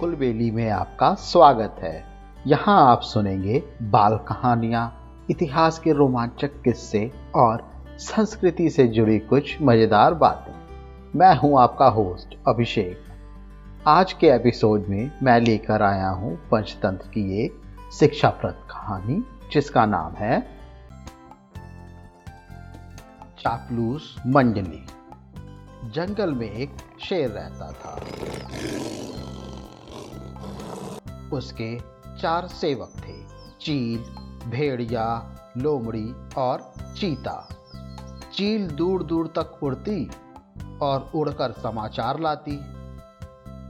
कुलबेली में आपका स्वागत है। यहाँ आप सुनेंगे बाल कहानियाँ, इतिहास के रोमांचक किस्से और संस्कृति से जुड़ी कुछ मज़ेदार बातें। मैं हूँ आपका होस्ट अभिषेक। आज के एपिसोड में मैं लेकर आया हूँ पंचतंत्र की एक शिक्षाप्रद कहानी, जिसका नाम है चापलूस मंडली। जंगल में एक शेर रहता था। उसके चार सेवक थे, चील, भेड़िया, लोमड़ी और चीता। चील दूर दूर तक उड़ती और उड़कर समाचार लाती।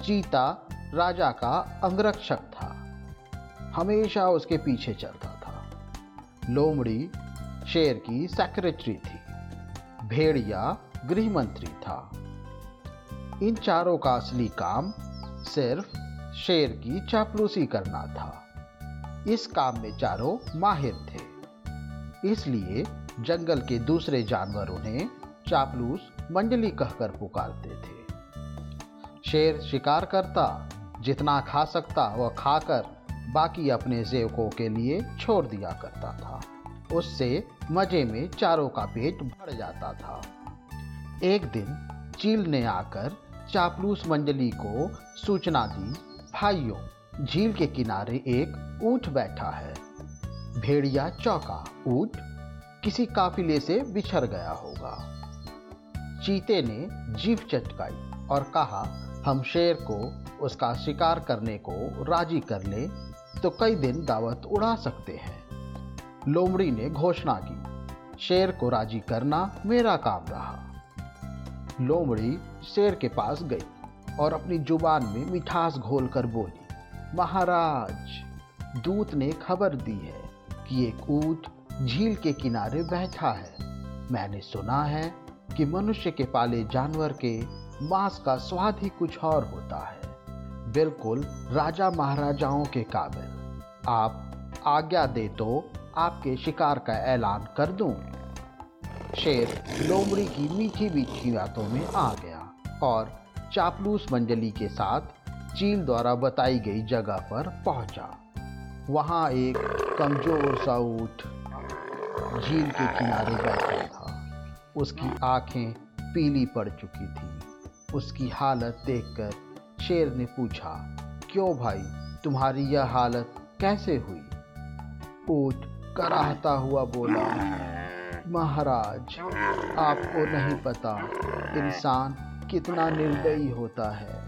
चीता राजा का अंगरक्षक था। हमेशा उसके पीछे चलता था। लोमड़ी शेर की सेक्रेटरी थी। भेड़िया गृह मंत्री था। इन चारों का असली काम सिर्फ़ शेर की चापलूसी करना था। इस काम में चारों माहिर थे। इसलिए जंगल के दूसरे जानवर उन्हें चापलूस मंडली कहकर पुकारते थे। शेर शिकार करता, जितना खा सकता वह खाकर बाकी अपने सेवकों के लिए छोड़ दिया करता था। उससे मज़े में चारों का पेट भर जाता था। एक दिन चील ने आकर चापलूस मंडली को सूचना दी भाइयों, झील के किनारे एक ऊँट बैठा है। भेड़िया चौका, ऊँट, किसी काफिले से बिछड़ गया होगा। चीते ने जीव चटकाई और कहा, हम शेर को उसका शिकार करने को राज़ी कर ले तो कई दिन दावत उड़ा सकते हैं। लोमड़ी ने घोषणा की, शेर को राज़ी करना मेरा काम रहा। लोमड़ी शेर के पास गई। और अपनी ज़ुबान में मिठास घोलकर बोली, महाराज, दूत ने खबर दी है कि एक ऊँट झील के किनारे बैठा है। मैंने सुना है कि मनुष्य के पाले जानवर के मांस का स्वाद ही कुछ और होता है। बिल्कुल राजा महाराजाओं के काबिल। आप आज्ञा दे तो आपके शिकार का ऐलान कर दूँ। शेर लोमड़ी की मीठी मीठी बातों में आ गया और चापलूस मंडली के साथ चील द्वारा बताई गई जगह पर पहुँचा। वहाँ एक कमज़ोर सा ऊट झील के किनारे बैठा था। उसकी आँखें पीली पड़ चुकी थी। उसकी हालत देखकर शेर ने पूछा, क्यों भाई, तुम्हारी यह हालत कैसे हुई? ऊट कराहता हुआ बोला, महाराज, आपको नहीं पता, इंसान कितना निर्दयी होता है।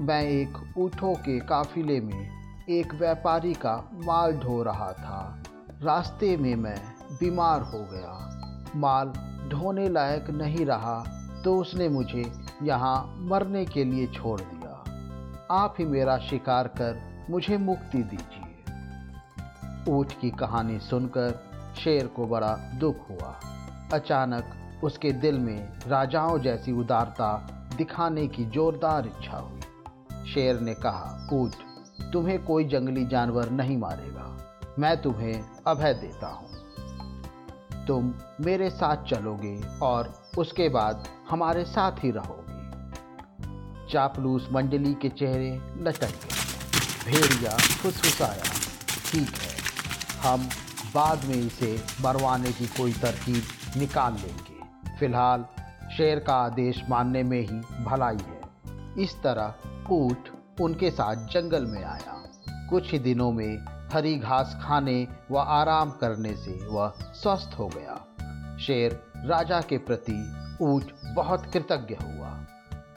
मैं एक ऊँटों के काफिले में एक व्यापारी का माल ढो रहा था। रास्ते में मैं बीमार हो गया। माल ढोने लायक नहीं रहा तो उसने मुझे यहाँ मरने के लिए छोड़ दिया। आप ही मेरा शिकार कर मुझे मुक्ति दीजिए। ऊँट की कहानी सुनकर शेर को बड़ा दुख हुआ। अचानक उसके दिल में राजाओं जैसी उदारता दिखाने की जोरदार इच्छा हुई। शेर ने कहा ऊट तुम्हें कोई जंगली जानवर नहीं मारेगा। मैं तुम्हें अभय देता हूँ। तुम मेरे साथ चलोगे और उसके बाद हमारे साथ ही रहोगे। चापलूस मंडली के चेहरे लटक गए। भेड़िया फुसफुसाया, ठीक है, हम बाद में इसे मरवाने की कोई तरकीब निकाल लेंगे। फ़िलहाल शेर का आदेश मानने में ही भलाई है। इस तरह ऊट उनके साथ जंगल में आया। कुछ ही दिनों में हरी घास खाने व आराम करने से वह स्वस्थ हो गया। शेर राजा के प्रति ऊट बहुत कृतज्ञ हुआ।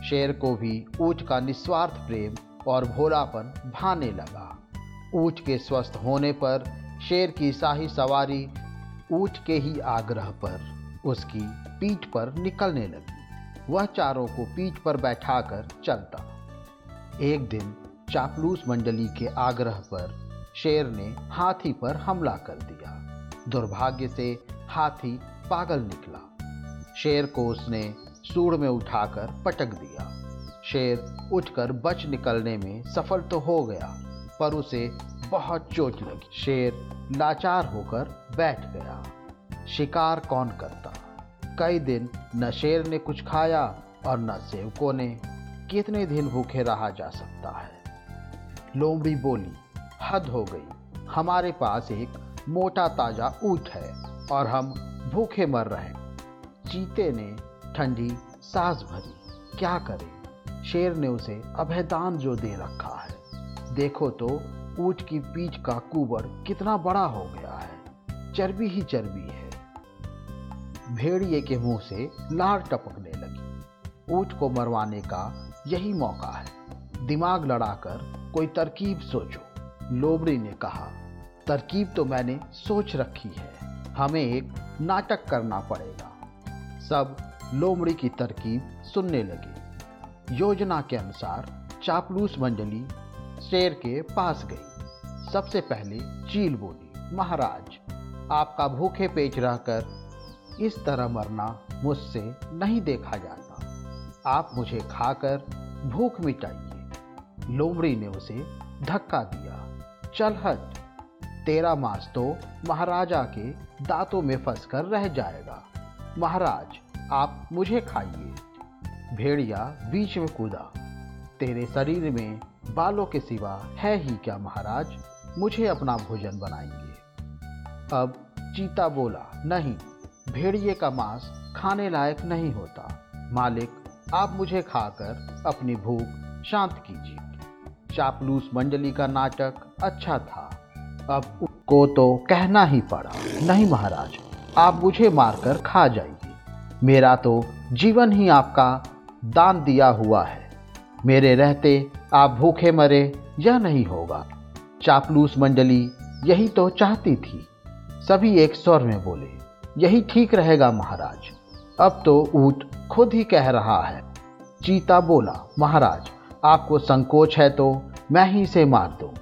शेर को भी ऊट का निस्वार्थ प्रेम और भोलापन भाने लगा। ऊट के स्वस्थ होने पर शेर की शाही सवारी ऊँट के ही आग्रह पर उसकी पीठ पर निकलने लगी। वह चारों को पीठ पर बैठाकर चलता। एक दिन चापलूस मंडली के आग्रह पर शेर ने हाथी पर हमला कर दिया। दुर्भाग्य से हाथी पागल निकला। शेर को उसने सूढ़ में उठाकर पटक दिया। शेर उठकर बच निकलने में सफल तो हो गया, पर उसे बहुत चोट लगी। शेर लाचार होकर बैठ गया। शिकार कौन करता? कई दिन न शेर ने कुछ खाया और न सेवकों ने। कितने दिन भूखे रहा जा सकता है? लोमड़ी बोली, हद हो गई। हमारे पास एक मोटा ताज़ा ऊट है और हम भूखे मर रहे चीते ने ठंडी सांस भरी, क्या करे? शेर ने उसे अभयदान जो दे रखा है। देखो तो ऊट की पीठ का कुबर कितना बड़ा हो गया है। चर्बी ही चर्बी है। भेड़िए के मुँह से लार टपकने लगी। ऊँट को मरवाने का यही मौका है। दिमाग लड़ाकर कोई तरकीब सोचो। लोबड़ी ने कहा, तरकीब तो मैंने सोच रखी है। हमें एक नाटक करना पड़ेगा। सब लोमड़ी की तरकीब सुनने लगे। योजना के अनुसार चापलूस मंडली शेर के पास गई। सबसे पहले चील बोली, महाराज, आपका भूखे पेच रहकर इस तरह मरना मुझसे नहीं देखा जाता। आप मुझे खाकर भूख मिटाइए। लोमड़ी ने उसे धक्का दिया। चल हट। तेरा मांस तो महाराजा के दांतों में फंस कर रह जाएगा। महाराज, आप मुझे खाइए। भेड़िया बीच में कूदा। तेरे शरीर में बालों के सिवा है ही क्या महाराज? मुझे अपना भोजन बनाएँगे अब चीता बोला, नहीं भेड़िए का मांस खाने लायक नहीं होता। मालिक, आप मुझे खाकर अपनी भूख शांत कीजिए। चापलूस मंडली का नाटक अच्छा था। अब को तो कहना ही पड़ा, नहीं महाराज, आप मुझे मारकर खा जाइए। मेरा तो जीवन ही आपका दान दिया हुआ है। मेरे रहते आप भूखे मरे, यह नहीं होगा। चापलूस मंडली यही तो चाहती थी। सभी एक स्वर में बोले यही ठीक रहेगा महाराज। अब तो ऊट खुद ही कह रहा है। चीता बोला, महाराज, आपको संकोच है तो मैं ही से मार दूँ।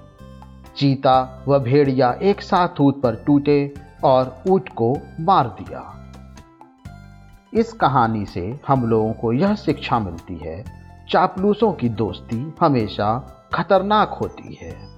चीता व भेड़िया एक साथ ऊट पर टूटे और ऊट को मार दिया। इस कहानी से हम लोगों को यह शिक्षा मिलती है, चापलूसों की दोस्ती हमेशा खतरनाक होती है।